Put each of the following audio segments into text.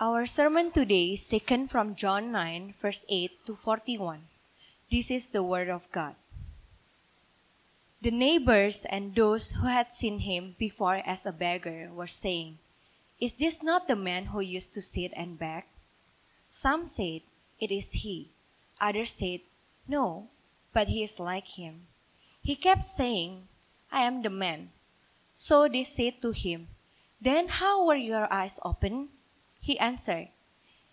Our sermon today is taken from John 9, verse 8 to 41. This is the Word of God. The neighbors and those who had seen him before as a beggar were saying, Is this not the man who used to sit and beg? Some said, It is he. Others said, No, but he is like him. He kept saying, I am the man. So they said to him, Then how were your eyes opened? He answered,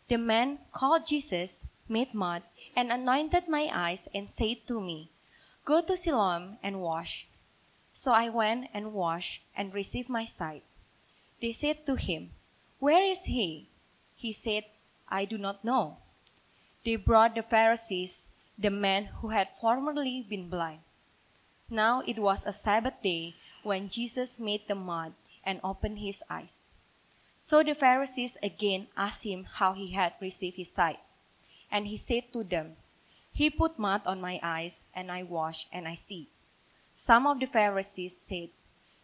The man called Jesus made mud and anointed my eyes and said to me, Go to Siloam and wash. So I went and washed and received my sight. They said to him, Where is he? He said, I do not know. They brought the Pharisees the man who had formerly been blind. Now it was a Sabbath day when Jesus made the mud and opened his eyes. So the Pharisees again asked him how he had received his sight. And he said to them, He put mud on my eyes, and I washed, and I see. Some of the Pharisees said,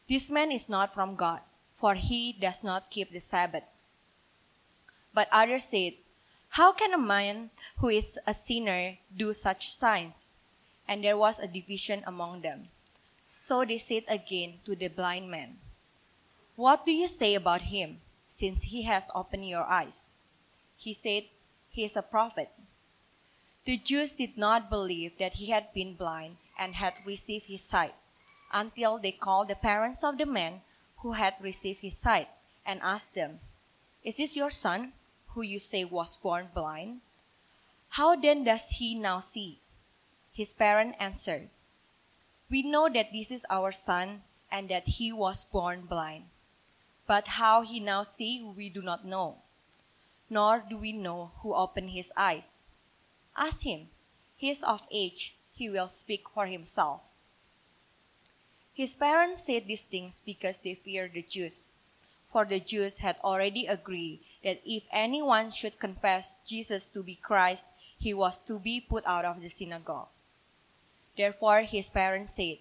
This man is not from God, for he does not keep the Sabbath. But others said, How can a man who is a sinner do such signs? And there was a division among them. So they said again to the blind man, What do you say about him? Since he has opened your eyes. He said, He is a prophet. The Jews did not believe that he had been blind and had received his sight until they called the parents of the man who had received his sight and asked them, Is this your son, who you say was born blind? How then does he now see? His parents answered, We know that this is our son and that he was born blind. But how he now see, we do not know, nor do we know who opened his eyes. Ask him. He is of age, he will speak for himself. His parents said these things because they feared the Jews. For the Jews had already agreed that if anyone should confess Jesus to be Christ, he was to be put out of the synagogue. Therefore his parents said,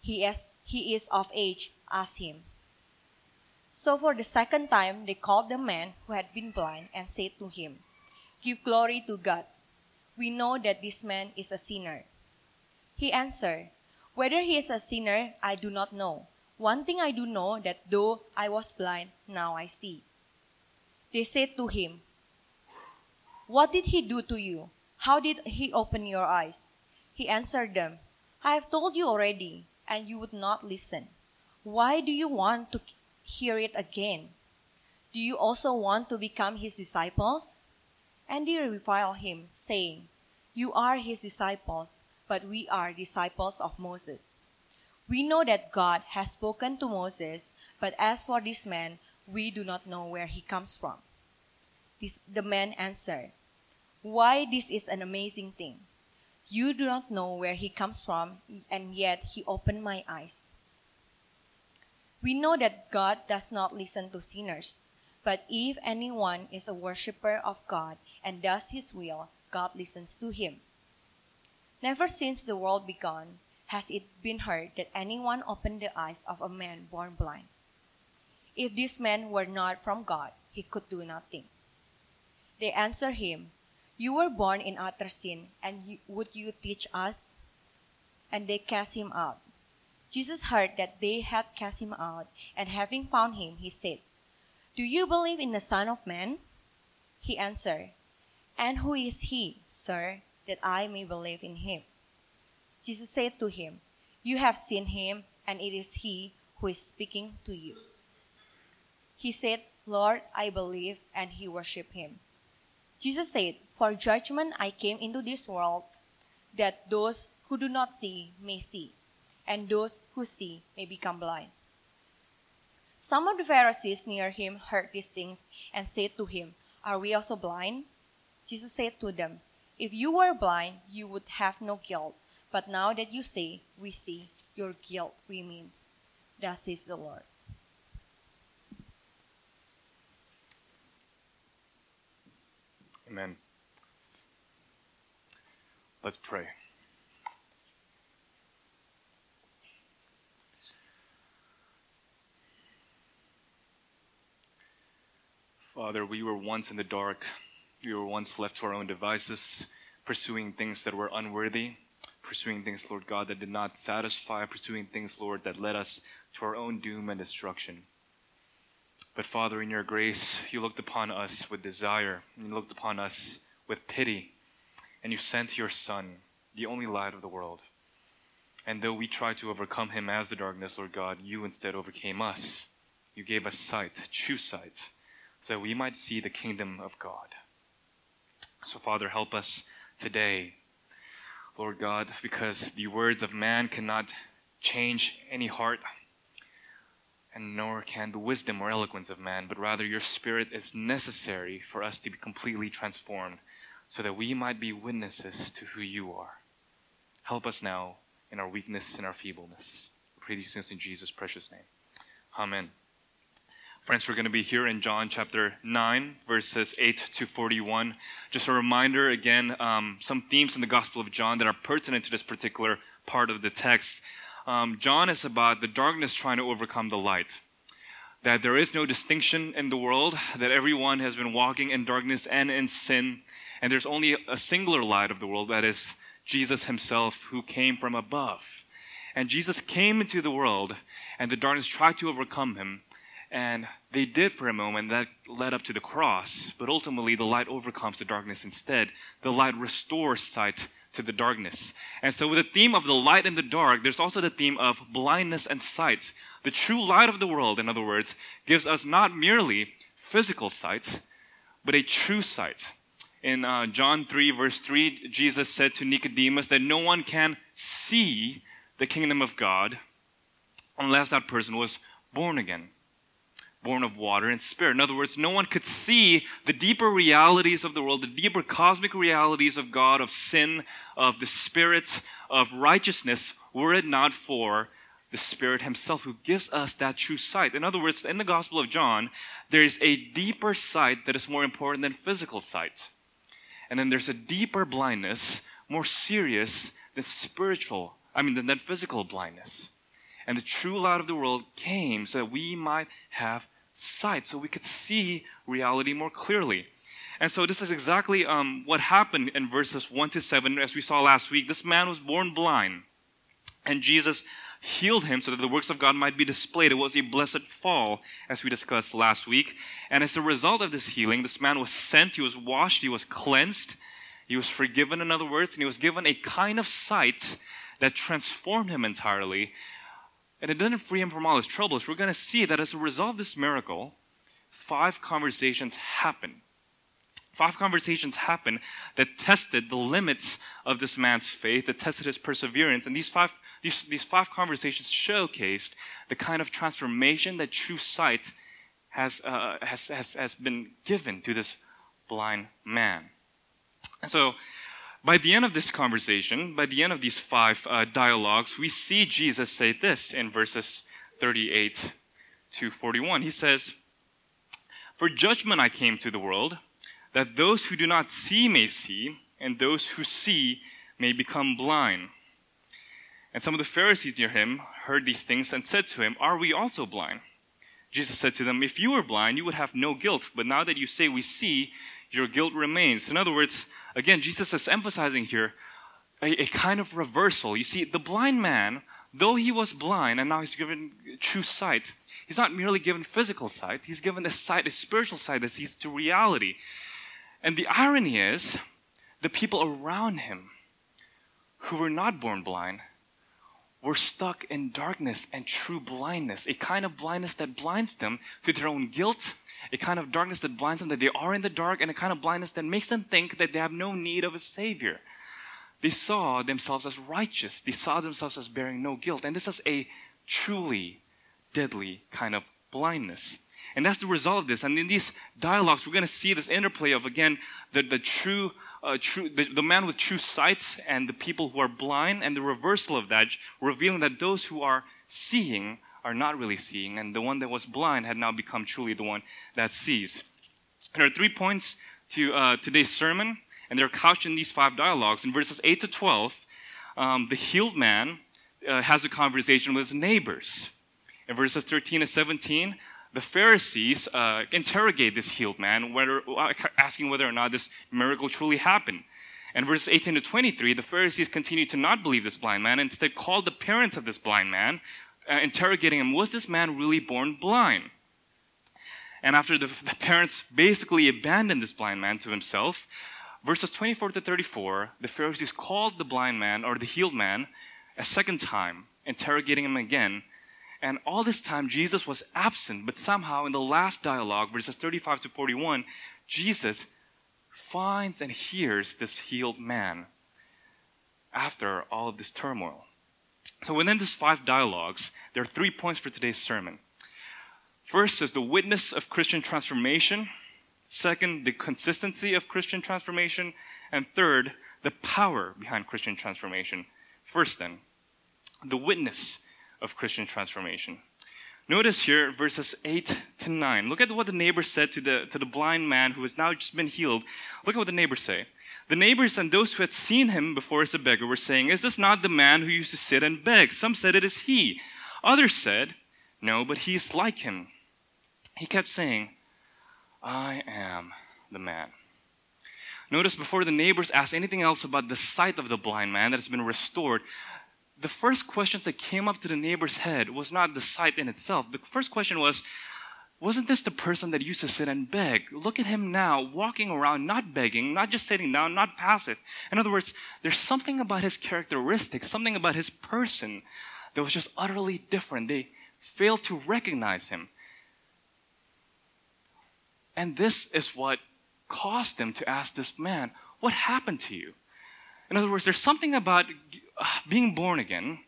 He is, he is of age, ask him. So for the second time they called the man who had been blind and said to him, Give glory to God. We know that this man is a sinner. He answered, Whether he is a sinner, I do not know. One thing I do know that though I was blind, now I see. They said to him, What did he do to you? How did he open your eyes? He answered them, I have told you already, and you would not listen. Why do you want to hear it again. Do you also want to become his disciples? And they revile him, saying, You are his disciples, but we are disciples of Moses. We know that God has spoken to Moses, but as for this man, we do not know where he comes from. This, the man answered, Why, this is an amazing thing. You do not know where he comes from, and yet he opened my eyes. We know that God does not listen to sinners, but if anyone is a worshiper of God and does his will, God listens to him. Never since the world began has it been heard that anyone opened the eyes of a man born blind. If this man were not from God, he could do nothing. They answer him, You were born in utter sin, and would you teach us? And they cast him out. Jesus heard that they had cast him out, and having found him, he said, Do you believe in the Son of Man? He answered, And who is he, sir, that I may believe in him? Jesus said to him, You have seen him, and it is he who is speaking to you. He said, Lord, I believe, and he worshipped him. Jesus said, For judgment I came into this world, that those who do not see may see and those who see may become blind. Some of the Pharisees near him heard these things and said to him, Are we also blind? Jesus said to them, If you were blind, you would have no guilt. But now that you say, We see, your guilt remains. Thus says the Lord. Amen. Let's pray. Father, we were once in the dark. We were once left to our own devices, pursuing things that were unworthy, pursuing things, Lord God, that did not satisfy, pursuing things, Lord, that led us to our own doom and destruction. But Father, in your grace, you looked upon us with desire, and you looked upon us with pity, and you sent your Son, the only light of the world. And though we tried to overcome him as the darkness, Lord God, you instead overcame us. You gave us sight, true sight, so we might see the kingdom of God. So, Father, help us today, Lord God, because the words of man cannot change any heart and nor can the wisdom or eloquence of man, but rather your Spirit is necessary for us to be completely transformed, so that we might be witnesses to who you are. Help us now in our weakness and our feebleness. We pray these things in Jesus' precious name. Amen. Friends, we're going to be here in John chapter 9, verses 8 to 41. Just a reminder again, um, some themes in the Gospel of John that are pertinent to this particular part of the text um, John is about the darkness trying to overcome the light. That there is no distinction in the world, that everyone has been walking in darkness and in sin, and there's only a singular light of the world, that is Jesus himself, who came from above. And Jesus came into the world, and the darkness tried to overcome him, and they did for a moment. That led up to the cross, but ultimately the light overcomes the darkness instead. The light restores sight to the darkness. And so, with the theme of the light and the dark, there's also the theme of blindness and sight. The true light of the world, in other words, gives us not merely physical sight, but a true sight. In uh, John 3, verse 3, Jesus said to Nicodemus that no one can see the kingdom of God unless that person was born again born of water and spirit. In other words, no one could see the deeper realities of the world, the deeper cosmic realities of God, of sin, of the spirit, of righteousness, were it not for the Spirit Himself who gives us that true sight. In other words, in the Gospel of John, there is a deeper sight that is more important than physical sight. And then there's a deeper blindness, more serious than spiritual, I mean, than, than physical blindness. And the true light of the world came so that we might have sight, so we could see reality more clearly. And so this is exactly um, what happened in verses 1 to 7, as we saw last week. This man was born blind, and Jesus healed him so that the works of God might be displayed. It was a blessed fall, as we discussed last week. And as a result of this healing, this man was sent, he was washed, he was cleansed, he was forgiven, in other words, and he was given a kind of sight that transformed him entirely and it didn't free him from all his troubles. We're going to see that as a result of this miracle, five conversations happen. Five conversations happen that tested the limits of this man's faith, that tested his perseverance. And these five, these, these five conversations showcased the kind of transformation that true sight has, uh, has, has, has been given to this blind man. And so, by the end of this conversation, by the end of these five uh, dialogues, we see Jesus say this in verses 38 to 41. He says, For judgment I came to the world, that those who do not see may see, and those who see may become blind. And some of the Pharisees near him heard these things and said to him, Are we also blind? Jesus said to them, If you were blind, you would have no guilt, but now that you say we see, your guilt remains. In other words, again, Jesus is emphasizing here a, a, kind of reversal. You see, the blind man, though he was blind and now he's given true sight, he's not merely given physical sight, he's given a sight, a spiritual sight that sees to reality. And the irony is, the people around him who were not born blind were stuck in darkness and true blindness, a kind of blindness that blinds them to their own guilt a kind of darkness that blinds them that they are in the dark, and a kind of blindness that makes them think that they have no need of a Savior. They saw themselves as righteous, they saw themselves as bearing no guilt. And this is a truly deadly kind of blindness. And that's the result of this. And in these dialogues, we're going to see this interplay of, again, the, the true, uh, true the, the man with true sight and the people who are blind, and the reversal of that, revealing that those who are seeing are not really seeing, and the one that was blind had now become truly the one that sees. There are three points to uh, today's sermon, and they're couched in these five dialogues. In verses 8 to 12, um, the healed man uh, has a conversation with his neighbors. In verses 13 to 17, the Pharisees uh, interrogate this healed man, whether, asking whether or not this miracle truly happened. And verses 18 to 23, the Pharisees continue to not believe this blind man, instead call the parents of this blind man, uh, interrogating him, was this man really born blind? And after the, the parents basically abandoned this blind man to himself, verses 24 to 34, the Pharisees called the blind man or the healed man a second time, interrogating him again. And all this time, Jesus was absent, but somehow in the last dialogue, verses 35 to 41, Jesus finds and hears this healed man after all of this turmoil. So within these five dialogues, there are three points for today's sermon. First is the witness of Christian transformation. Second, the consistency of Christian transformation. And third, the power behind Christian transformation. First, then, the witness of Christian transformation. Notice here verses 8 to 9. Look at what the neighbor said to the, to the blind man who has now just been healed. Look at what the neighbors say. The neighbors and those who had seen him before as a beggar were saying, Is this not the man who used to sit and beg? Some said it is he. Others said, No, but he is like him. He kept saying, I am the man. Notice before the neighbors asked anything else about the sight of the blind man that has been restored, the first questions that came up to the neighbor's head was not the sight in itself. The first question was, wasn't this the person that used to sit and beg? Look at him now, walking around, not begging, not just sitting down, not passive. In other words, there's something about his characteristics, something about his person that was just utterly different. They failed to recognize him. And this is what caused them to ask this man, What happened to you? In other words, there's something about uh, being born again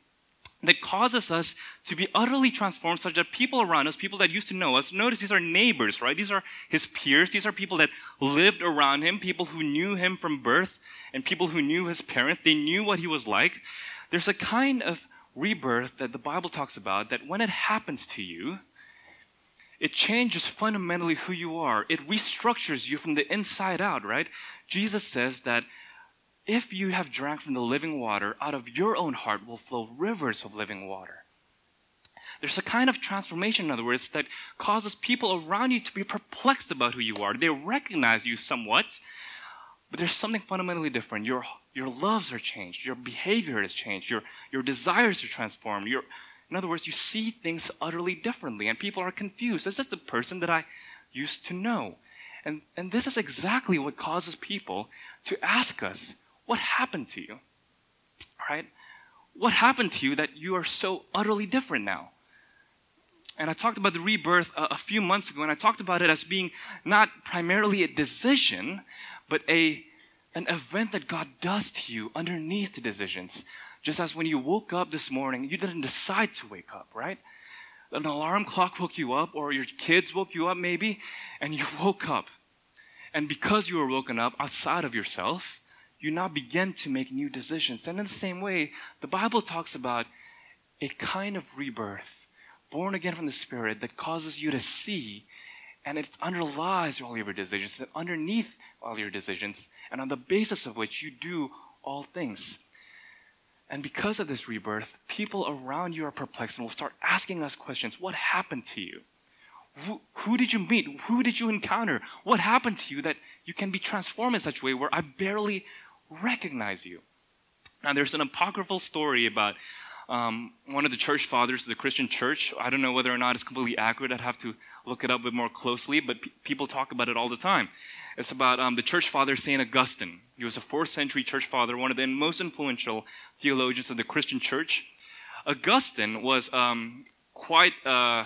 that causes us to be utterly transformed such that people around us, people that used to know us, notice these are neighbors, right? These are his peers. These are people that lived around him, people who knew him from birth, and people who knew his parents. They knew what he was like. There's a kind of rebirth that the Bible talks about that when it happens to you, it changes fundamentally who you are. It restructures you from the inside out, right? Jesus says that if you have drank from the living water, out of your own heart will flow rivers of living water. There's a kind of transformation, in other words, that causes people around you to be perplexed about who you are. They recognize you somewhat, but there's something fundamentally different. Your, your loves are changed, your behavior has changed, your, your desires are transformed. Your, in other words, you see things utterly differently, and people are confused. Is this the person that I used to know? And, and this is exactly what causes people to ask us, what happened to you? Right? What happened to you that you are so utterly different now? And I talked about the rebirth a, a, few months ago, and I talked about it as being not primarily a decision, but a, an event that God does to you underneath the decisions. Just as when you woke up this morning, you didn't decide to wake up, right? An alarm clock woke you up, or your kids woke you up maybe, and you woke up. And because you were woken up outside of yourself, you now begin to make new decisions. And in the same way, the Bible talks about a kind of rebirth, born again from the Spirit, that causes you to see, and it underlies all your decisions, and underneath all your decisions, and on the basis of which you do all things. And because of this rebirth, people around you are perplexed and will start asking us questions What happened to you? Who, who, did you meet? Who did you encounter? What happened to you that you can be transformed in such a way where I barely recognize you. Now, there's an apocryphal story about um, one of the church fathers of the Christian church. I don't know whether or not it's completely accurate. I'd have to look it up a bit more closely, but pe- people talk about it all the time. It's about um, the church father, St. Augustine. He was a fourth century church father, one of the most influential theologians of the Christian church. Augustine was um, quite uh,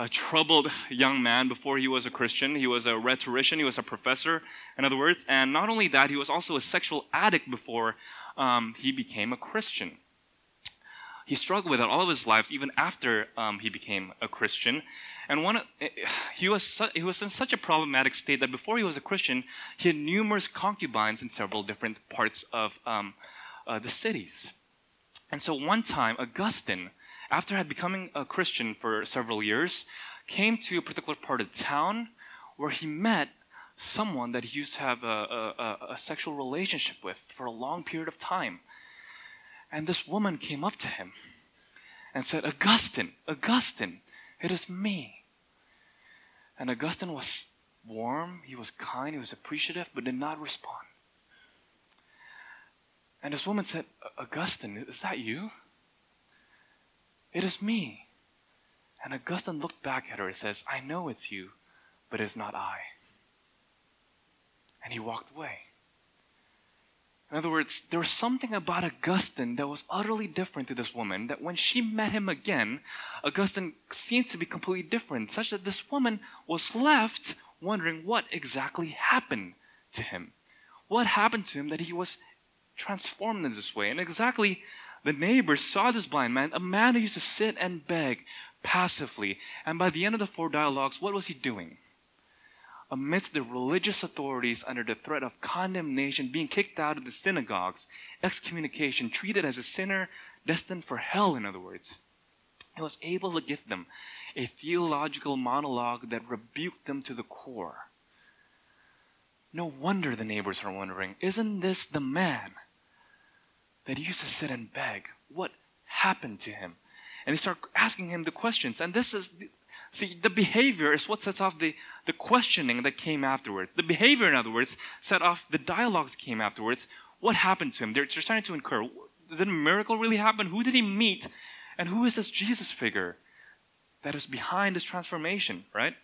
a troubled young man before he was a Christian. He was a rhetorician, he was a professor, in other words. And not only that, he was also a sexual addict before um, he became a Christian. He struggled with it all of his life, even after um, he became a Christian. And one, he, was he was in such a problematic state that before he was a Christian, he had numerous concubines in several different parts of um, uh, the cities. And so one time, Augustine, after had becoming a Christian for several years, came to a particular part of town where he met someone that he used to have a, a, a, sexual relationship with for a long period of time. And this woman came up to him and said, Augustine, Augustine, it is me. And Augustine was warm, he was kind, he was appreciative, but did not respond. And this woman said, Augustine, is that you? It is me. And Augustine looked back at her and says, I know it's you, but it's not I. And he walked away. In other words, there was something about Augustine that was utterly different to this woman, that when she met him again, Augustine seemed to be completely different, such that this woman was left wondering what exactly happened to him. What happened to him that he was transformed in this way? And exactly the neighbors saw this blind man, a man who used to sit and beg passively. And by the end of the four dialogues, what was he doing? amidst the religious authorities under the threat of condemnation, being kicked out of the synagogues, excommunication, treated as a sinner destined for hell, in other words. He was able to give them a theological monologue that rebuked them to the core. No wonder the neighbors are wondering isn't this the man that he used to sit and beg? What happened to him? And they start asking him the questions. And this is See, the behavior is what sets off the, the questioning that came afterwards. The behavior, in other words, set off the dialogues that came afterwards. What happened to him? They're, they're starting to incur. Did a miracle really happen? Who did he meet? And who is this Jesus figure that is behind this transformation, right?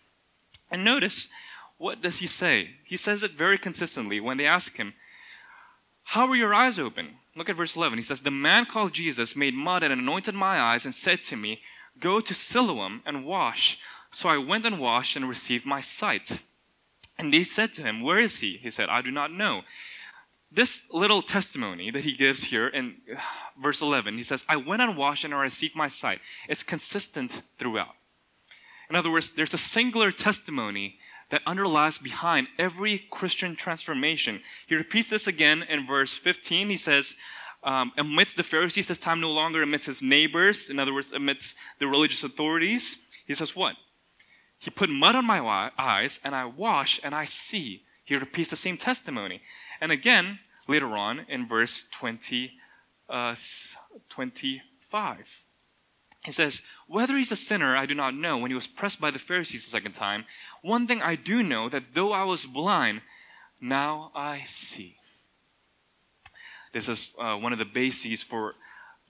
And notice, what does he say? He says it very consistently when they ask him, How were your eyes open? Look at verse 11. He says, The man called Jesus made mud and anointed my eyes and said to me, Go to Siloam and wash. So I went and washed and received my sight. And they said to him, Where is he? He said, I do not know. This little testimony that he gives here in uh, verse 11, he says, I went and washed and I received my sight. It's consistent throughout. In other words, there's a singular testimony that underlies behind every Christian transformation. He repeats this again in verse 15. He says, um, amidst the Pharisees, this time no longer amidst his neighbors, in other words, amidst the religious authorities. He says, What? He put mud on my eyes, and I wash, and I see. He repeats the same testimony. And again, later on in verse 20, uh, 25, he says, Whether he's a sinner, I do not know. When he was pressed by the Pharisees the second time, one thing I do know that though I was blind, now I see. This is uh, one of the bases for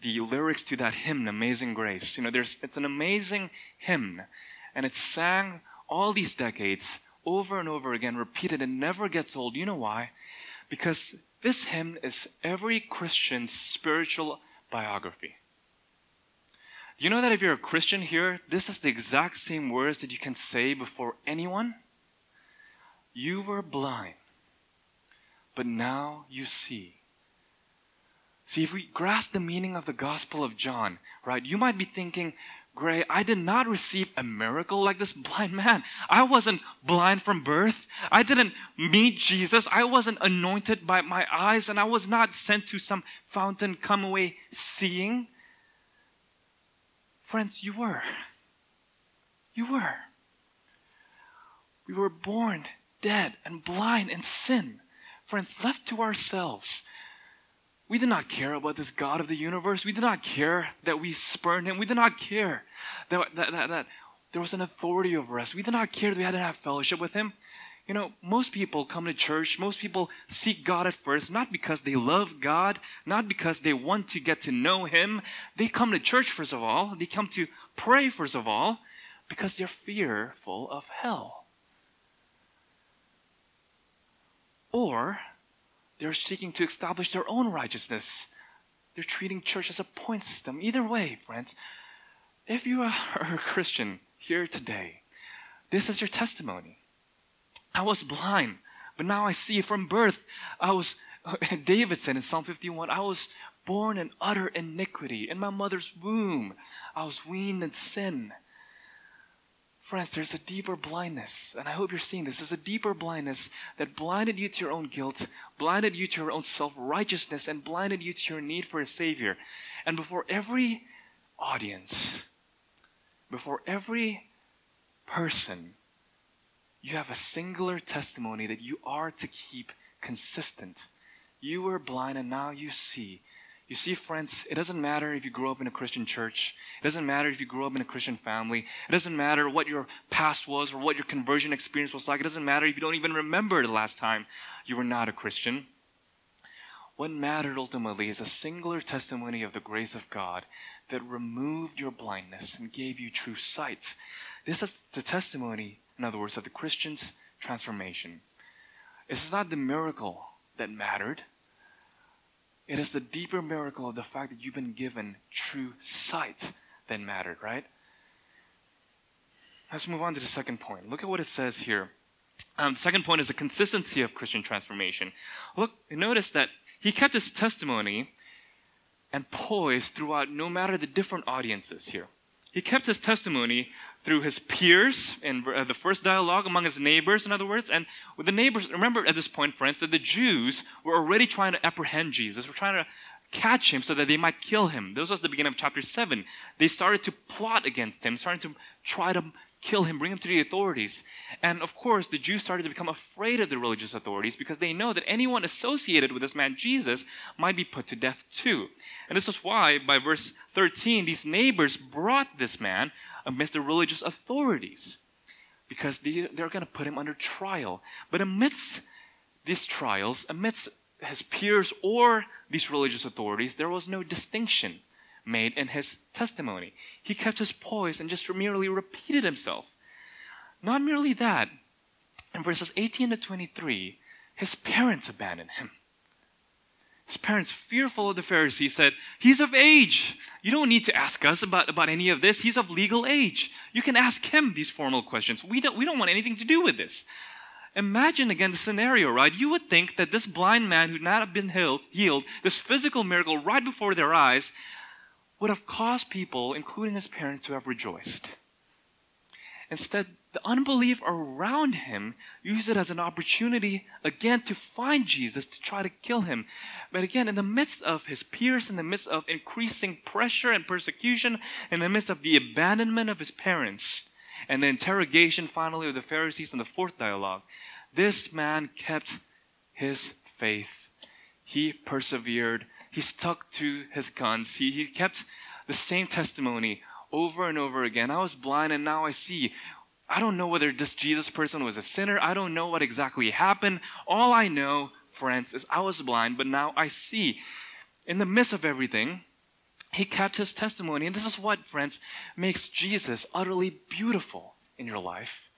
the lyrics to that hymn, Amazing Grace. You know, there's, it's an amazing hymn, and it's sang all these decades over and over again, repeated, and never gets old. You know why? Because this hymn is every Christian's spiritual biography. You know that if you're a Christian here, this is the exact same words that you can say before anyone? You were blind, but now you see. See, if we grasp the meaning of the Gospel of John, right, you might be thinking, Gray, I did not receive a miracle like this blind man. I wasn't blind from birth. I didn't meet Jesus. I wasn't anointed by my eyes, and I was not sent to some fountain, come away seeing. Friends, you were. You were. We were born dead and blind in sin. Friends, left to ourselves, we did not care about this God of the universe. We did not care that we spurned him. We did not care that, that, that, that there was an authority over us. We did not care that we had to have fellowship with him. You know, most people come to church, most people seek God at first, not because they love God, not because they want to get to know Him. They come to church, first of all. They come to pray, first of all, because they're fearful of hell. Or they're seeking to establish their own righteousness. They're treating church as a point system. Either way, friends, if you are a Christian here today, this is your testimony. I was blind, but now I see from birth. I was, David said in Psalm 51, I was born in utter iniquity. In my mother's womb, I was weaned in sin. Friends, there's a deeper blindness, and I hope you're seeing this. There's a deeper blindness that blinded you to your own guilt, blinded you to your own self righteousness, and blinded you to your need for a Savior. And before every audience, before every person, you have a singular testimony that you are to keep consistent. You were blind and now you see. You see, friends, it doesn't matter if you grew up in a Christian church. It doesn't matter if you grew up in a Christian family. It doesn't matter what your past was or what your conversion experience was like. It doesn't matter if you don't even remember the last time you were not a Christian. What mattered ultimately is a singular testimony of the grace of God that removed your blindness and gave you true sight. This is the testimony, in other words, of the Christian's transformation. It's not the miracle that mattered. It is the deeper miracle of the fact that you've been given true sight that mattered, right? Let's move on to the second point. Look at what it says here. Um, the second point is the consistency of Christian transformation. Look, notice that he kept his testimony and poise throughout no matter the different audiences here. He kept his testimony through his peers in uh, the first dialogue among his neighbors, in other words. And with the neighbors, remember at this point, friends, that the Jews were already trying to apprehend Jesus, were trying to catch him so that they might kill him. This was the beginning of chapter 7. They started to plot against him, starting to try to kill him, bring him to the authorities. And of course, the Jews started to become afraid of the religious authorities because they know that anyone associated with this man Jesus might be put to death too. And this is why, by verse 13, these neighbors brought this man amidst the religious authorities because they, they're going to put him under trial. But amidst these trials, amidst his peers or these religious authorities, there was no distinction made in his testimony. He kept his poise and just merely repeated himself. Not merely that, in verses 18 to 23, his parents abandoned him. His parents, fearful of the Pharisees, said, He's of age. You don't need to ask us about, about any of this. He's of legal age. You can ask him these formal questions. We don't, we don't want anything to do with this. Imagine again the scenario, right? You would think that this blind man who would not have been healed, healed, this physical miracle right before their eyes, would have caused people, including his parents, to have rejoiced. Instead, the unbelief around him used it as an opportunity again to find Jesus, to try to kill him. But again, in the midst of his peers, in the midst of increasing pressure and persecution, in the midst of the abandonment of his parents, and the interrogation finally of the Pharisees in the fourth dialogue, this man kept his faith. He persevered he stuck to his guns. He, he kept the same testimony over and over again. I was blind and now I see. I don't know whether this Jesus person was a sinner. I don't know what exactly happened. All I know, friends, is I was blind, but now I see. In the midst of everything, he kept his testimony. And this is what, friends, makes Jesus utterly beautiful in your life.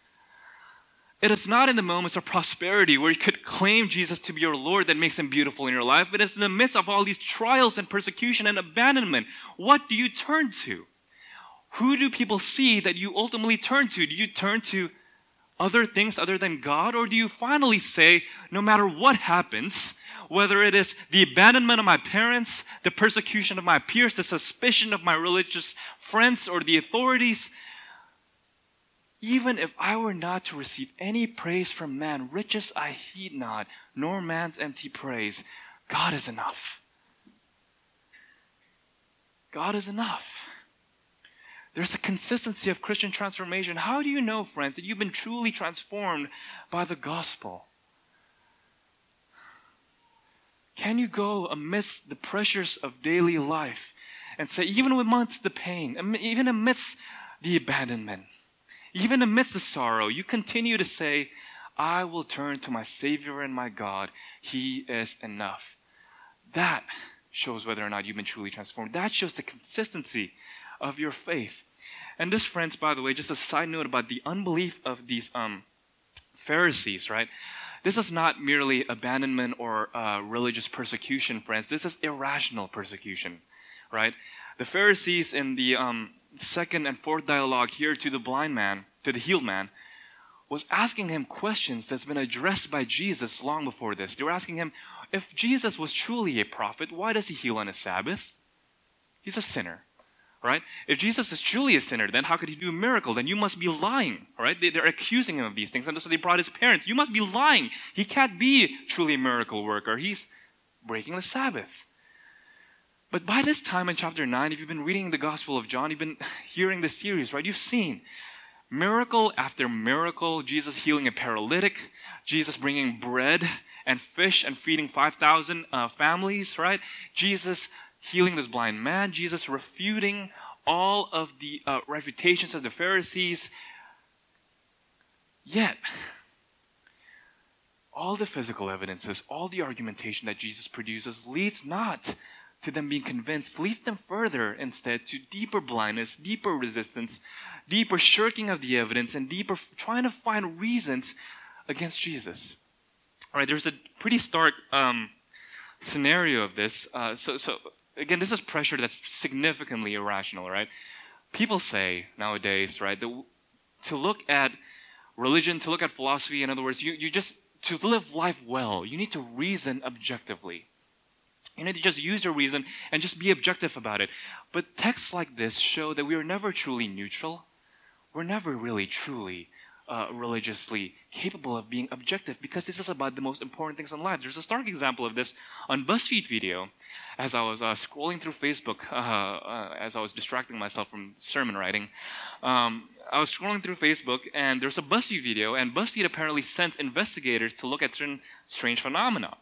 It is not in the moments of prosperity where you could claim Jesus to be your Lord that makes him beautiful in your life. But It is in the midst of all these trials and persecution and abandonment. What do you turn to? Who do people see that you ultimately turn to? Do you turn to other things other than God? Or do you finally say, no matter what happens, whether it is the abandonment of my parents, the persecution of my peers, the suspicion of my religious friends or the authorities, even if I were not to receive any praise from man, riches I heed not, nor man's empty praise. God is enough. God is enough. There's a consistency of Christian transformation. How do you know, friends, that you've been truly transformed by the gospel? Can you go amidst the pressures of daily life and say, even amidst the pain, even amidst the abandonment, even amidst the sorrow, you continue to say, I will turn to my Savior and my God. He is enough. That shows whether or not you've been truly transformed. That shows the consistency of your faith. And this, friends, by the way, just a side note about the unbelief of these um, Pharisees, right? This is not merely abandonment or uh, religious persecution, friends. This is irrational persecution, right? The Pharisees in the um, second and fourth dialogue here to the blind man, to the healed man, was asking him questions that's been addressed by Jesus long before this. They were asking him, if Jesus was truly a prophet, why does he heal on a Sabbath? He's a sinner, right? If Jesus is truly a sinner, then how could he do a miracle? Then you must be lying, right? They, are accusing him of these things. And so they brought his parents. You must be lying. He can't be truly a miracle worker. He's breaking the Sabbath. But by this time in chapter 9, if you've been reading the Gospel of John, you've been hearing the series, right? You've seen miracle after miracle Jesus healing a paralytic, Jesus bringing bread and fish and feeding 5,000 uh, families, right? Jesus healing this blind man, Jesus refuting all of the uh, refutations of the Pharisees. Yet, all the physical evidences, all the argumentation that Jesus produces leads not to them being convinced, leads them further instead to deeper blindness, deeper resistance, deeper shirking of the evidence, and deeper f- trying to find reasons against Jesus. All right, there's a pretty stark um, scenario of this. Uh, so, so again, this is pressure that's significantly irrational, right? People say nowadays, right, that to look at religion, to look at philosophy, in other words, you, you just to live life well, you need to reason objectively. You need to just use your reason and just be objective about it. But texts like this show that we are never truly neutral. We're never really truly uh, religiously capable of being objective because this is about the most important things in life. There's a stark example of this on BuzzFeed video as I was uh, scrolling through Facebook uh, uh, as I was distracting myself from sermon writing. Um, I was scrolling through Facebook and there's a BuzzFeed video, and BuzzFeed apparently sends investigators to look at certain strange phenomena.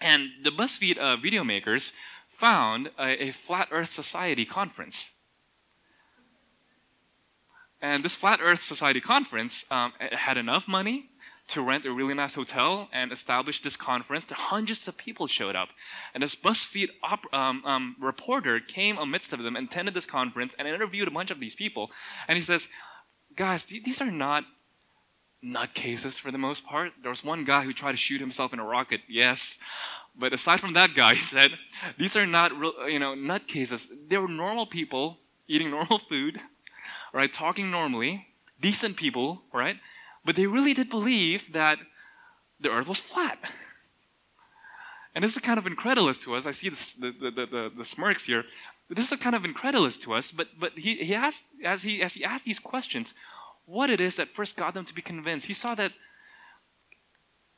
And the BuzzFeed uh, video makers found a, a Flat Earth Society conference. And this Flat Earth Society conference um, had enough money to rent a really nice hotel and establish this conference. Hundreds of people showed up. And this BuzzFeed op- um, um, reporter came amidst of them attended this conference and interviewed a bunch of these people. And he says, guys, these are not nutcases for the most part. There was one guy who tried to shoot himself in a rocket, yes. But aside from that guy, he said, these are not, you know, nutcases. They were normal people eating normal food, right, talking normally, decent people, right? But they really did believe that the earth was flat. And this is kind of incredulous to us. I see the, the, the, the, smirks here. This is kind of incredulous to us, but, but he, he asked, as he, as he asked these questions, what it is that first got them to be convinced. He saw that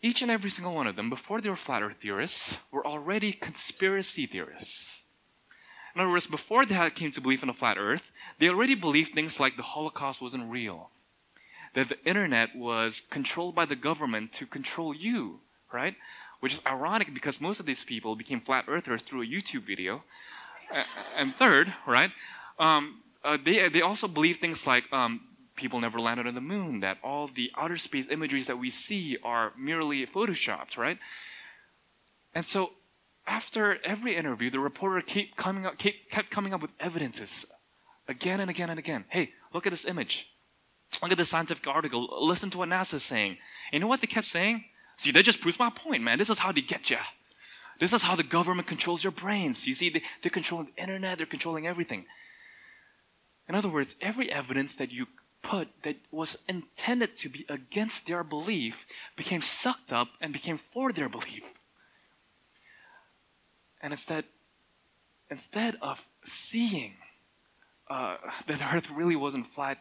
each and every single one of them, before they were flat earth theorists, were already conspiracy theorists. In other words, before they came to believe in a flat earth, they already believed things like the Holocaust wasn't real, that the internet was controlled by the government to control you, right? Which is ironic because most of these people became flat earthers through a YouTube video. and third, right, um, uh, they, they also believe things like um, people never landed on the moon, that all the outer space imageries that we see are merely photoshopped, right? And so after every interview, the reporter kept coming up, kept, kept coming up with evidences again and again and again. Hey, look at this image. Look at this scientific article. Listen to what NASA's saying. You know what they kept saying? See, that just proves my point, man. This is how they get you. This is how the government controls your brains. You see, they, they're controlling the internet, they're controlling everything. In other words, every evidence that you put that was intended to be against their belief became sucked up and became for their belief. And instead, instead of seeing uh, that the earth really wasn't flat,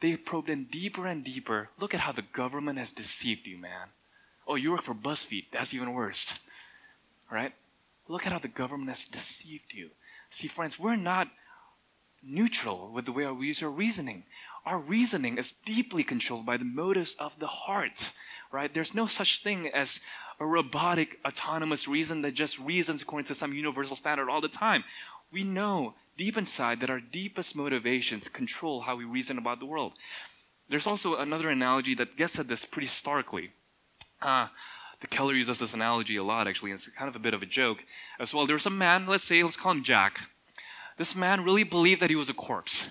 they probed in deeper and deeper. Look at how the government has deceived you, man. Oh, you work for BuzzFeed. That's even worse. Right? Look at how the government has deceived you. See, friends, we're not neutral with the way we use our reasoning. Our reasoning is deeply controlled by the motives of the heart, right? There's no such thing as a robotic, autonomous reason that just reasons according to some universal standard all the time. We know deep inside that our deepest motivations control how we reason about the world. There's also another analogy that gets at this pretty starkly. Uh, the Keller uses this analogy a lot, actually, and it's kind of a bit of a joke as well. There's a man, let's say, let's call him Jack. This man really believed that he was a corpse.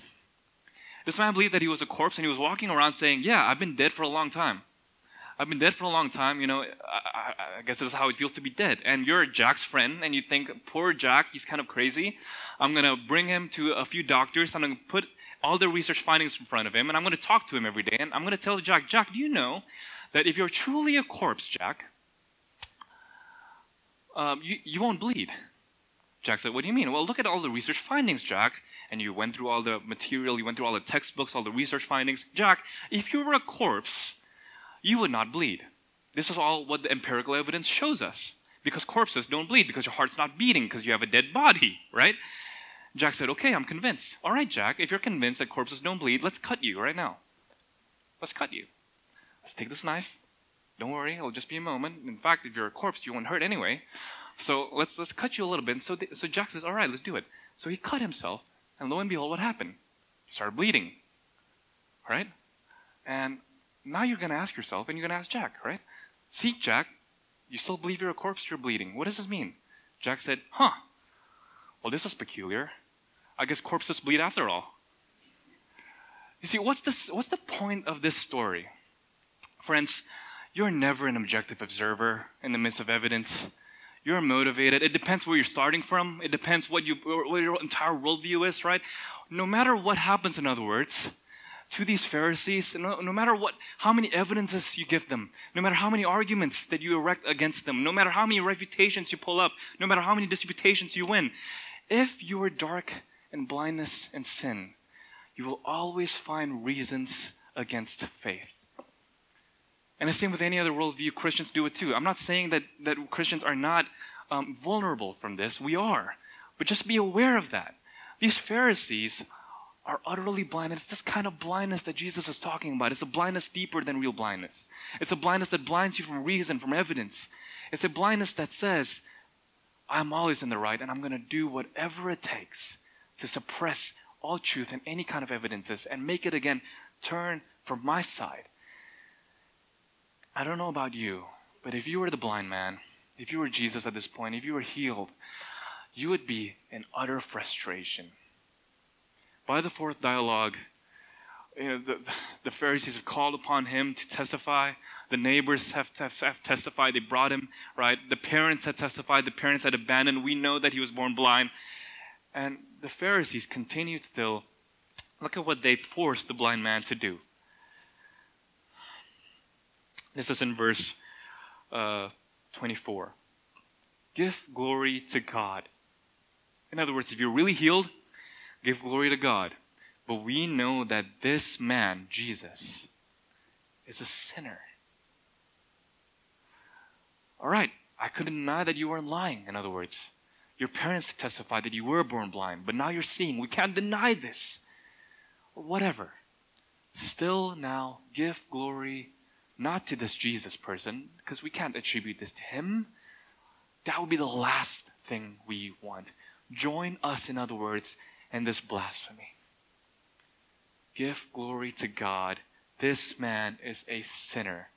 This man believed that he was a corpse and he was walking around saying, Yeah, I've been dead for a long time. I've been dead for a long time. You know, I, I, I, guess this is how it feels to be dead. And you're Jack's friend, and you think, poor Jack, he's kind of crazy. I'm going to bring him to a few doctors. I'm going to put all the research findings in front of him, and I'm going to talk to him every day. And I'm going to tell Jack, Jack, do you know that if you're truly a corpse, Jack, um, you, you won't bleed? Jack said, What do you mean? Well, look at all the research findings, Jack. And you went through all the material, you went through all the textbooks, all the research findings. Jack, if you were a corpse, you would not bleed. This is all what the empirical evidence shows us. Because corpses don't bleed, because your heart's not beating, because you have a dead body, right? Jack said, Okay, I'm convinced. All right, Jack, if you're convinced that corpses don't bleed, let's cut you right now. Let's cut you. Let's take this knife. Don't worry, it'll just be a moment. In fact, if you're a corpse, you won't hurt anyway. So let's let's cut you a little bit. So so Jack says, all right, let's do it. So he cut himself, and lo and behold, what happened? He started bleeding. All right, and now you're going to ask yourself, and you're going to ask Jack, right? See, Jack, you still believe you're a corpse? You're bleeding. What does this mean? Jack said, huh. Well, this is peculiar. I guess corpses bleed after all. You see, what's, this, what's the point of this story? Friends, you're never an objective observer in the midst of evidence. You're motivated. It depends where you're starting from. It depends what, you, what your entire worldview is, right? No matter what happens, in other words, to these Pharisees, no, no matter what, how many evidences you give them, no matter how many arguments that you erect against them, no matter how many refutations you pull up, no matter how many disputations you win, if you are dark in blindness and sin, you will always find reasons against faith. And the same with any other worldview, Christians do it too. I'm not saying that, that Christians are not um, vulnerable from this. We are. But just be aware of that. These Pharisees are utterly blind. And it's this kind of blindness that Jesus is talking about. It's a blindness deeper than real blindness. It's a blindness that blinds you from reason, from evidence. It's a blindness that says, I'm always in the right and I'm going to do whatever it takes to suppress all truth and any kind of evidences and make it again turn from my side. I don't know about you, but if you were the blind man, if you were Jesus at this point, if you were healed, you would be in utter frustration. By the fourth dialogue, you know, the, the Pharisees have called upon him to testify. The neighbors have, have, have testified. They brought him, right? The parents had testified. The parents had abandoned. We know that he was born blind. And the Pharisees continued still. Look at what they forced the blind man to do. This is in verse uh, 24. Give glory to God. In other words, if you're really healed, give glory to God. But we know that this man, Jesus, is a sinner. All right, I couldn't deny that you weren't lying, in other words. Your parents testified that you were born blind, but now you're seeing. We can't deny this. Whatever. Still now give glory not to this Jesus person, because we can't attribute this to him. That would be the last thing we want. Join us, in other words, in this blasphemy. Give glory to God. This man is a sinner.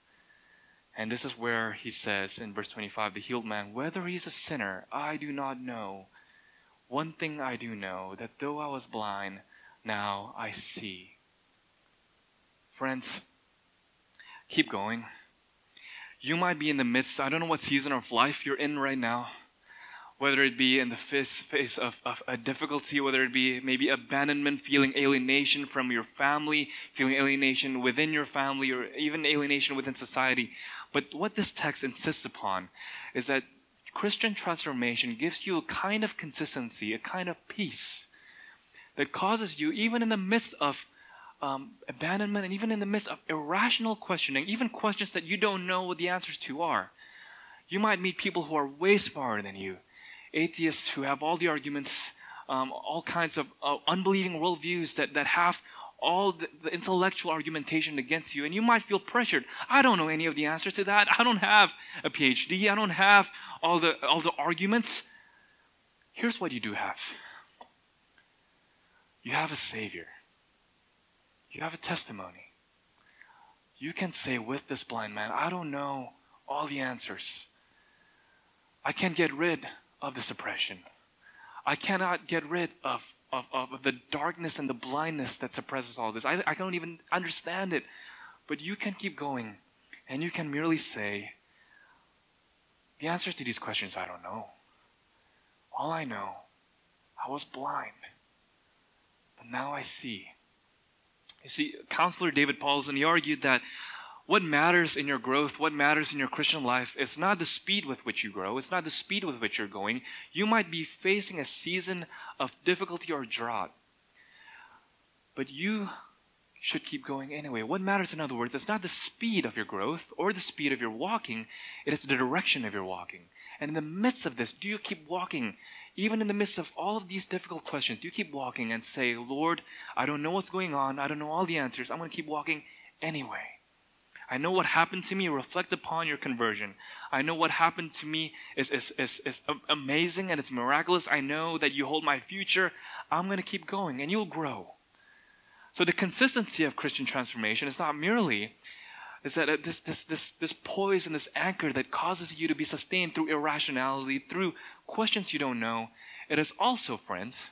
And this is where he says in verse 25, the healed man, whether he is a sinner, I do not know. One thing I do know, that though I was blind, now I see. Friends, keep going. You might be in the midst, I don't know what season of life you're in right now whether it be in the face of, of a difficulty, whether it be maybe abandonment, feeling alienation from your family, feeling alienation within your family, or even alienation within society. But what this text insists upon is that Christian transformation gives you a kind of consistency, a kind of peace that causes you, even in the midst of um, abandonment and even in the midst of irrational questioning, even questions that you don't know what the answers to are. You might meet people who are way smarter than you atheists who have all the arguments, um, all kinds of uh, unbelieving worldviews that, that have all the, the, intellectual argumentation against you, and you might feel pressured. I don't know any of the answers to that. I don't have a PhD. I don't have all the all the arguments. Here's what you do have. You have a Savior. You have a testimony. You can say with this blind man, I don't know all the answers. I can't get rid of this oppression. I cannot get rid of, of, of the darkness and the blindness that suppresses all this. I, I don't even understand it. But you can keep going and you can merely say, the answers to these questions I don't know. All I know, I was blind, but now I see. You see, counselor David Powlison, he argued that what matters in your growth, what matters in your Christian life, it's not the speed with which you grow, it's not the speed with which you're going. You might be facing a season of difficulty or drought, but you should keep going anyway. What matters, in other words, it's not the speed of your growth or the speed of your walking, it is the direction of your walking. And in the midst of this, do you keep walking? Even in the midst of all of these difficult questions, do you keep walking and say, Lord, I don't know what's going on, I don't know all the answers, I'm going to keep walking anyway. I know what happened to me. Reflect upon your conversion. I know what happened to me is, is, is, is amazing and it's miraculous. I know that you hold my future. I'm going to keep going and you'll grow. So the consistency of Christian transformation is not merely is that uh, this, this, this, this poise and this anchor that causes you to be sustained through irrationality, through questions you don't know. It is also, friends,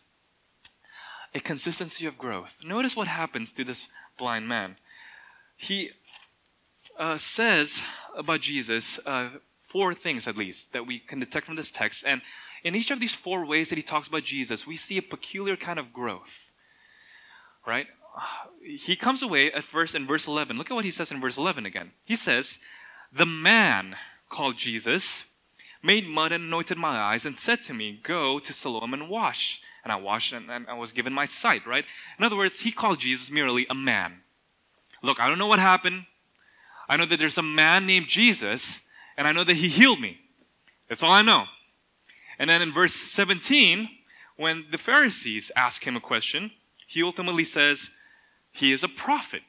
a consistency of growth. Notice what happens to this blind man. He uh, says about Jesus uh, four things, at least, that we can detect from this text. And in each of these four ways that he talks about Jesus, we see a peculiar kind of growth. Right? He comes away at first in verse 11. Look at what he says in verse 11 again. He says, The man called Jesus made mud and anointed my eyes and said to me, Go to Siloam and wash. And I washed and, and I was given my sight, right? In other words, he called Jesus merely a man. Look, I don't know what happened. I know that there's a man named Jesus, and I know that he healed me. That's all I know. And then in verse 17, when the Pharisees ask him a question, he ultimately says, He is a prophet.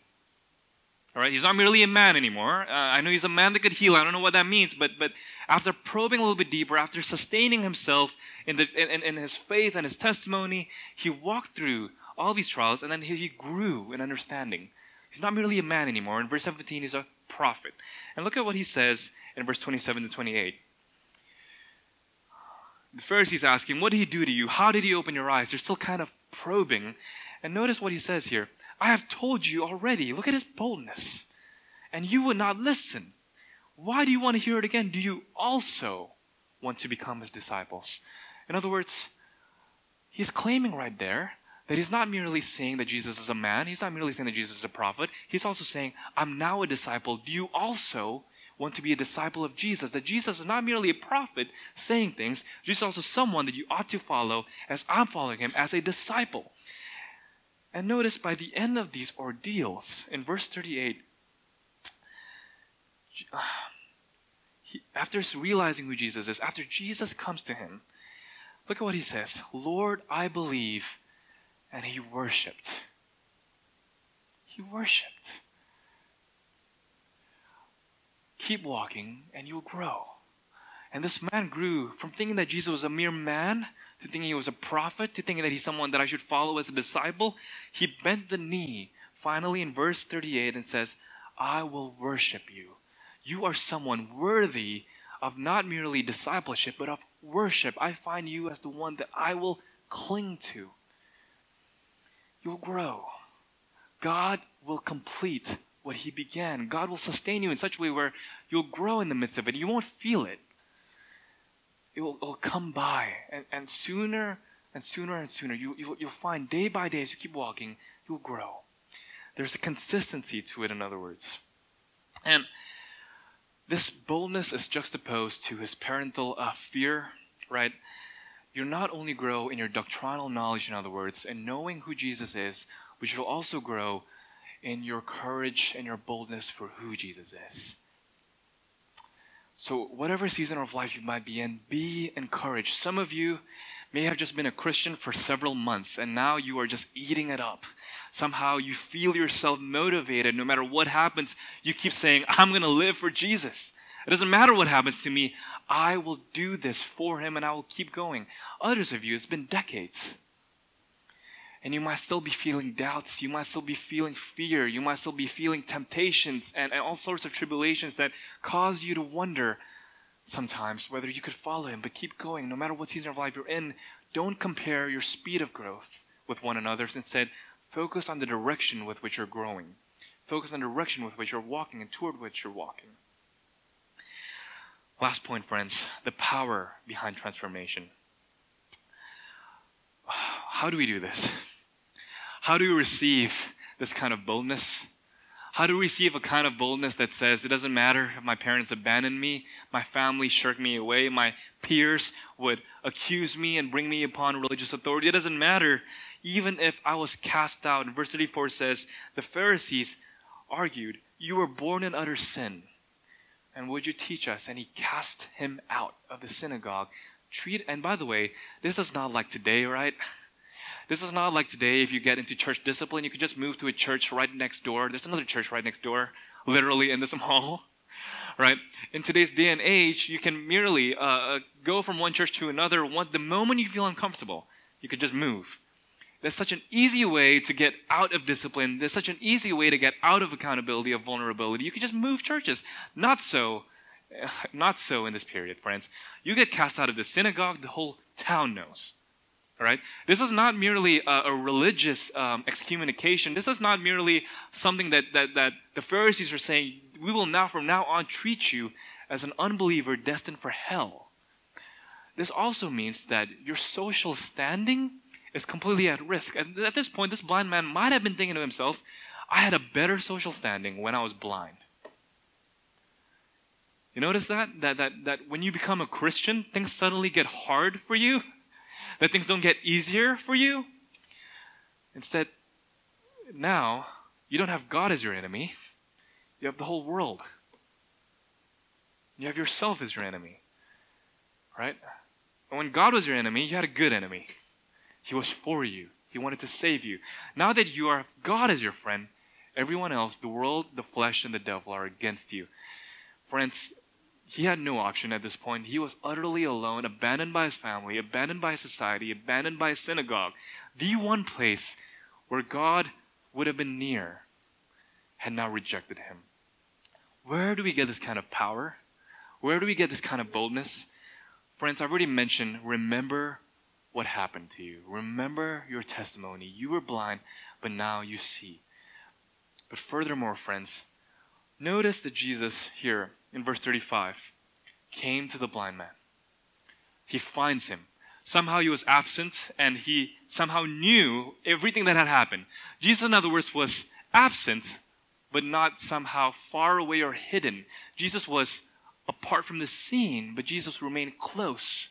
All right, he's not merely a man anymore. Uh, I know he's a man that could heal. I don't know what that means, but but after probing a little bit deeper, after sustaining himself in the in, in his faith and his testimony, he walked through all these trials, and then he, he grew in understanding. He's not merely a man anymore. In verse 17, he's a prophet. And look at what he says in verse 27 to 28. The Pharisees ask him, What did he do to you? How did he open your eyes? They're still kind of probing. And notice what he says here. I have told you already. Look at his boldness. And you would not listen. Why do you want to hear it again? Do you also want to become his disciples? In other words, he's claiming right there that he's not merely saying that Jesus is a man, he's not merely saying that Jesus is a prophet, he's also saying, I'm now a disciple. Do you also want to be a disciple of Jesus? That Jesus is not merely a prophet saying things, Jesus is also someone that you ought to follow as I'm following him as a disciple. And notice by the end of these ordeals, in verse 38, uh, he, after realizing who Jesus is, after Jesus comes to him, look at what he says Lord, I believe. And he worshiped. He worshiped. Keep walking and you'll grow. And this man grew from thinking that Jesus was a mere man to thinking he was a prophet, to thinking that he's someone that I should follow as a disciple, he bent the knee finally in verse 38 and says, I will worship you. You are someone worthy of not merely discipleship, but of worship. I find you as the one that I will cling to. You'll grow. God will complete what He began. God will sustain you in such a way where you'll grow in the midst of it. You won't feel it it will, it will come by. And, and sooner and sooner and sooner, you, you, you'll find day by day as you keep walking, you'll grow. There's a consistency to it, in other words. And this boldness is juxtaposed to his parental uh, fear, right? You not only grow in your doctrinal knowledge, in other words, and knowing who Jesus is, but you'll also grow in your courage and your boldness for who Jesus is. So, whatever season of life you might be in, be encouraged. Some of you may have just been a Christian for several months and now you are just eating it up. Somehow you feel yourself motivated no matter what happens. You keep saying, I'm going to live for Jesus. It doesn't matter what happens to me. I will do this for him and I will keep going. Others of you, it's been decades. And you might still be feeling doubts. You might still be feeling fear. You might still be feeling temptations and, and all sorts of tribulations that cause you to wonder sometimes whether you could follow Him. But keep going. No matter what season of life you're in, don't compare your speed of growth with one another's. Instead, focus on the direction with which you're growing. Focus on the direction with which you're walking and toward which you're walking. Last point, friends the power behind transformation. How do we do this? How do we receive this kind of boldness? How do we receive a kind of boldness that says, it doesn't matter if my parents abandon me, my family shirk me away, my peers would accuse me and bring me upon religious authority? It doesn't matter, even if I was cast out. And verse 34 says, the Pharisees argued, You were born in utter sin. And would you teach us? And he cast him out of the synagogue. Treat, and by the way, this is not like today, right? This is not like today if you get into church discipline, you could just move to a church right next door. There's another church right next door. literally in this mall, right? In today's day and age, you can merely uh, uh, go from one church to another. One, the moment you feel uncomfortable, you could just move. There's such an easy way to get out of discipline. There's such an easy way to get out of accountability, of vulnerability. You could just move churches. Not so. Not so in this period, friends. You get cast out of the synagogue, the whole town knows. All right? This is not merely a, a religious um, excommunication. This is not merely something that, that, that the Pharisees are saying, we will now, from now on, treat you as an unbeliever destined for hell. This also means that your social standing is completely at risk. And at this point, this blind man might have been thinking to himself, I had a better social standing when I was blind. You notice that? That, that? that when you become a Christian, things suddenly get hard for you? That things don't get easier for you? Instead, now, you don't have God as your enemy, you have the whole world. You have yourself as your enemy. Right? And when God was your enemy, you had a good enemy. He was for you. He wanted to save you. Now that you are God as your friend, everyone else, the world, the flesh, and the devil are against you. Friends, he had no option at this point. He was utterly alone, abandoned by his family, abandoned by society, abandoned by his synagogue. The one place where God would have been near had now rejected him. Where do we get this kind of power? Where do we get this kind of boldness? Friends, I've already mentioned remember what happened to you. Remember your testimony. You were blind, but now you see. But furthermore, friends, notice that Jesus here in verse 35 came to the blind man. He finds him. Somehow he was absent and he somehow knew everything that had happened. Jesus, in other words, was absent, but not somehow far away or hidden. Jesus was apart from the scene, but Jesus remained close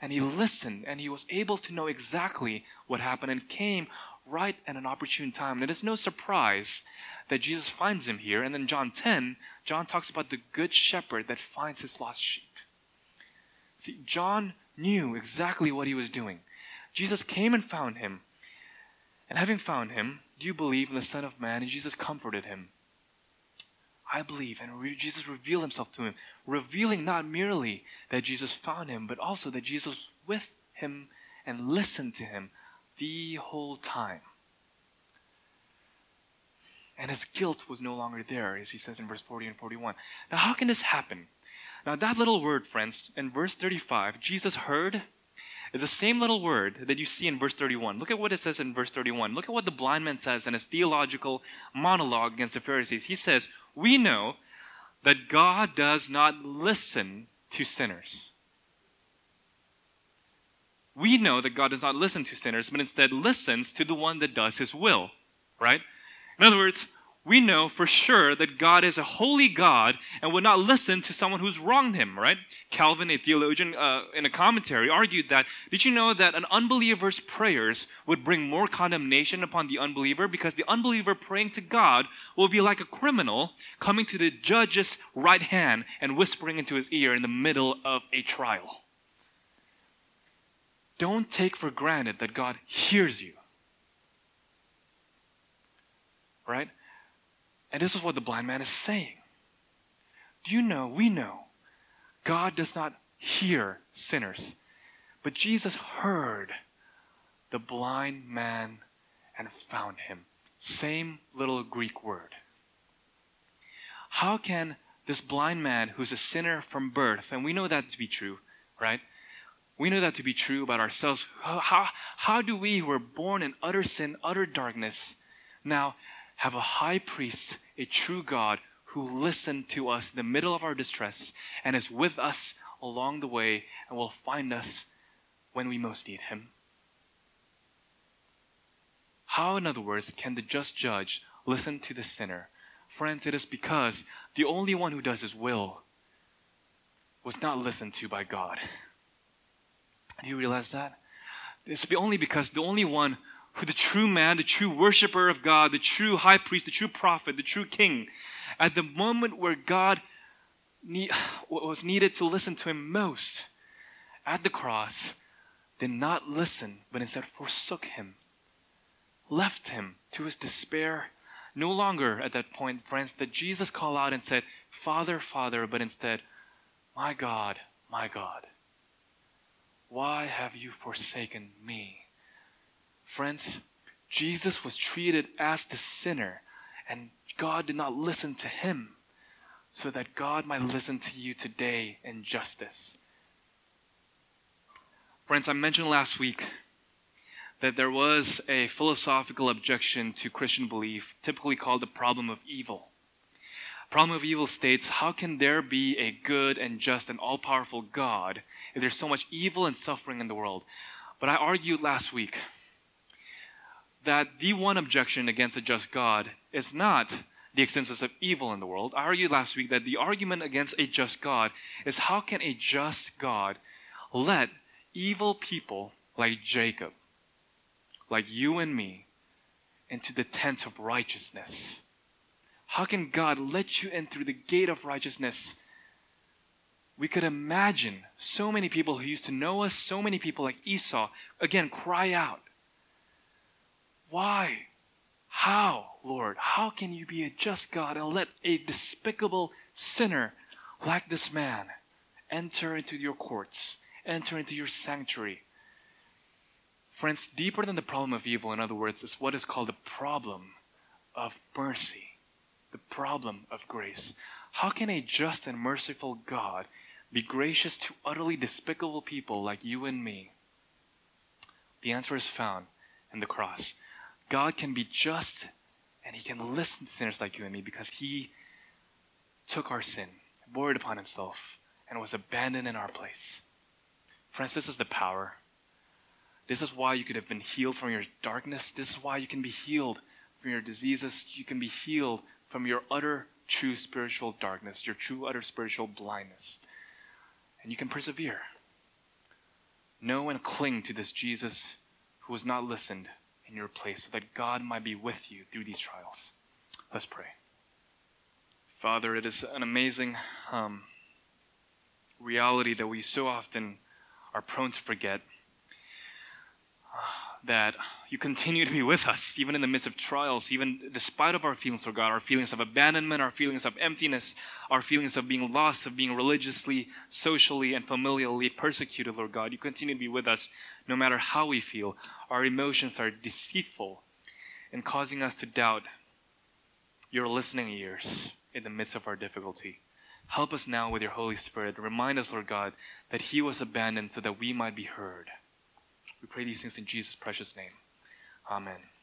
and he listened and he was able to know exactly what happened and came right at an opportune time. And it is no surprise that Jesus finds him here. And then John 10, John talks about the good shepherd that finds his lost sheep. See, John knew exactly what he was doing. Jesus came and found him. And having found him, do you believe in the Son of Man? And Jesus comforted him. I believe. And re- Jesus revealed himself to him, revealing not merely that Jesus found him, but also that Jesus was with him and listened to him the whole time. And his guilt was no longer there, as he says in verse 40 and 41. Now, how can this happen? Now, that little word, friends, in verse 35, Jesus heard, is the same little word that you see in verse 31. Look at what it says in verse 31. Look at what the blind man says in his theological monologue against the Pharisees. He says, We know that God does not listen to sinners. We know that God does not listen to sinners, but instead listens to the one that does his will, right? In other words, we know for sure that God is a holy God and would not listen to someone who's wronged him, right? Calvin, a theologian, uh, in a commentary, argued that did you know that an unbeliever's prayers would bring more condemnation upon the unbeliever because the unbeliever praying to God will be like a criminal coming to the judge's right hand and whispering into his ear in the middle of a trial. Don't take for granted that God hears you. Right? And this is what the blind man is saying. Do you know, we know, God does not hear sinners. But Jesus heard the blind man and found him. Same little Greek word. How can this blind man who's a sinner from birth, and we know that to be true, right? We know that to be true about ourselves. How, how, how do we who are born in utter sin, utter darkness, now have a high priest, a true God, who listened to us in the middle of our distress and is with us along the way and will find us when we most need him. How, in other words, can the just judge listen to the sinner? Friends, it is because the only one who does his will was not listened to by God. Do you realize that? It's only because the only one who the true man, the true worshiper of God, the true high priest, the true prophet, the true king, at the moment where God need, was needed to listen to him most, at the cross, did not listen, but instead forsook him, left him to his despair, No longer at that point, friends, did Jesus call out and said, Father, Father, but instead, My God, my God, why have you forsaken me? Friends, Jesus was treated as the sinner, and God did not listen to him, so that God might listen to you today in justice. Friends, I mentioned last week that there was a philosophical objection to Christian belief, typically called the problem of evil. Problem of evil states, how can there be a good and just and all powerful God if there's so much evil and suffering in the world? But I argued last week that the one objection against a just God is not the existence of evil in the world. I argued last week that the argument against a just God is how can a just God let evil people like Jacob, like you and me, into the tent of righteousness? How can God let you in through the gate of righteousness? We could imagine so many people who used to know us, so many people like Esau, again, cry out, Why? How, Lord? How can you be a just God and let a despicable sinner like this man enter into your courts, enter into your sanctuary? Friends, deeper than the problem of evil, in other words, is what is called the problem of mercy the problem of grace. How can a just and merciful God be gracious to utterly despicable people like you and me? The answer is found in the cross. God can be just and he can listen to sinners like you and me because he took our sin, bore it upon himself, and was abandoned in our place. Friends, this is the power. This is why you could have been healed from your darkness. This is why you can be healed from your diseases. You can be healed from your utter true spiritual darkness, your true utter spiritual blindness. And you can persevere. Know and cling to this Jesus who was not listened in your place so that God might be with you through these trials. Let's pray. Father, it is an amazing um, reality that we so often are prone to forget that you continue to be with us, even in the midst of trials, even despite of our feelings, Lord God, our feelings of abandonment, our feelings of emptiness, our feelings of being lost, of being religiously, socially, and familially persecuted, Lord God. You continue to be with us no matter how we feel. Our emotions are deceitful and causing us to doubt your listening ears in the midst of our difficulty. Help us now with your Holy Spirit. Remind us, Lord God, that He was abandoned so that we might be heard. We pray these things in Jesus' precious name. Amen.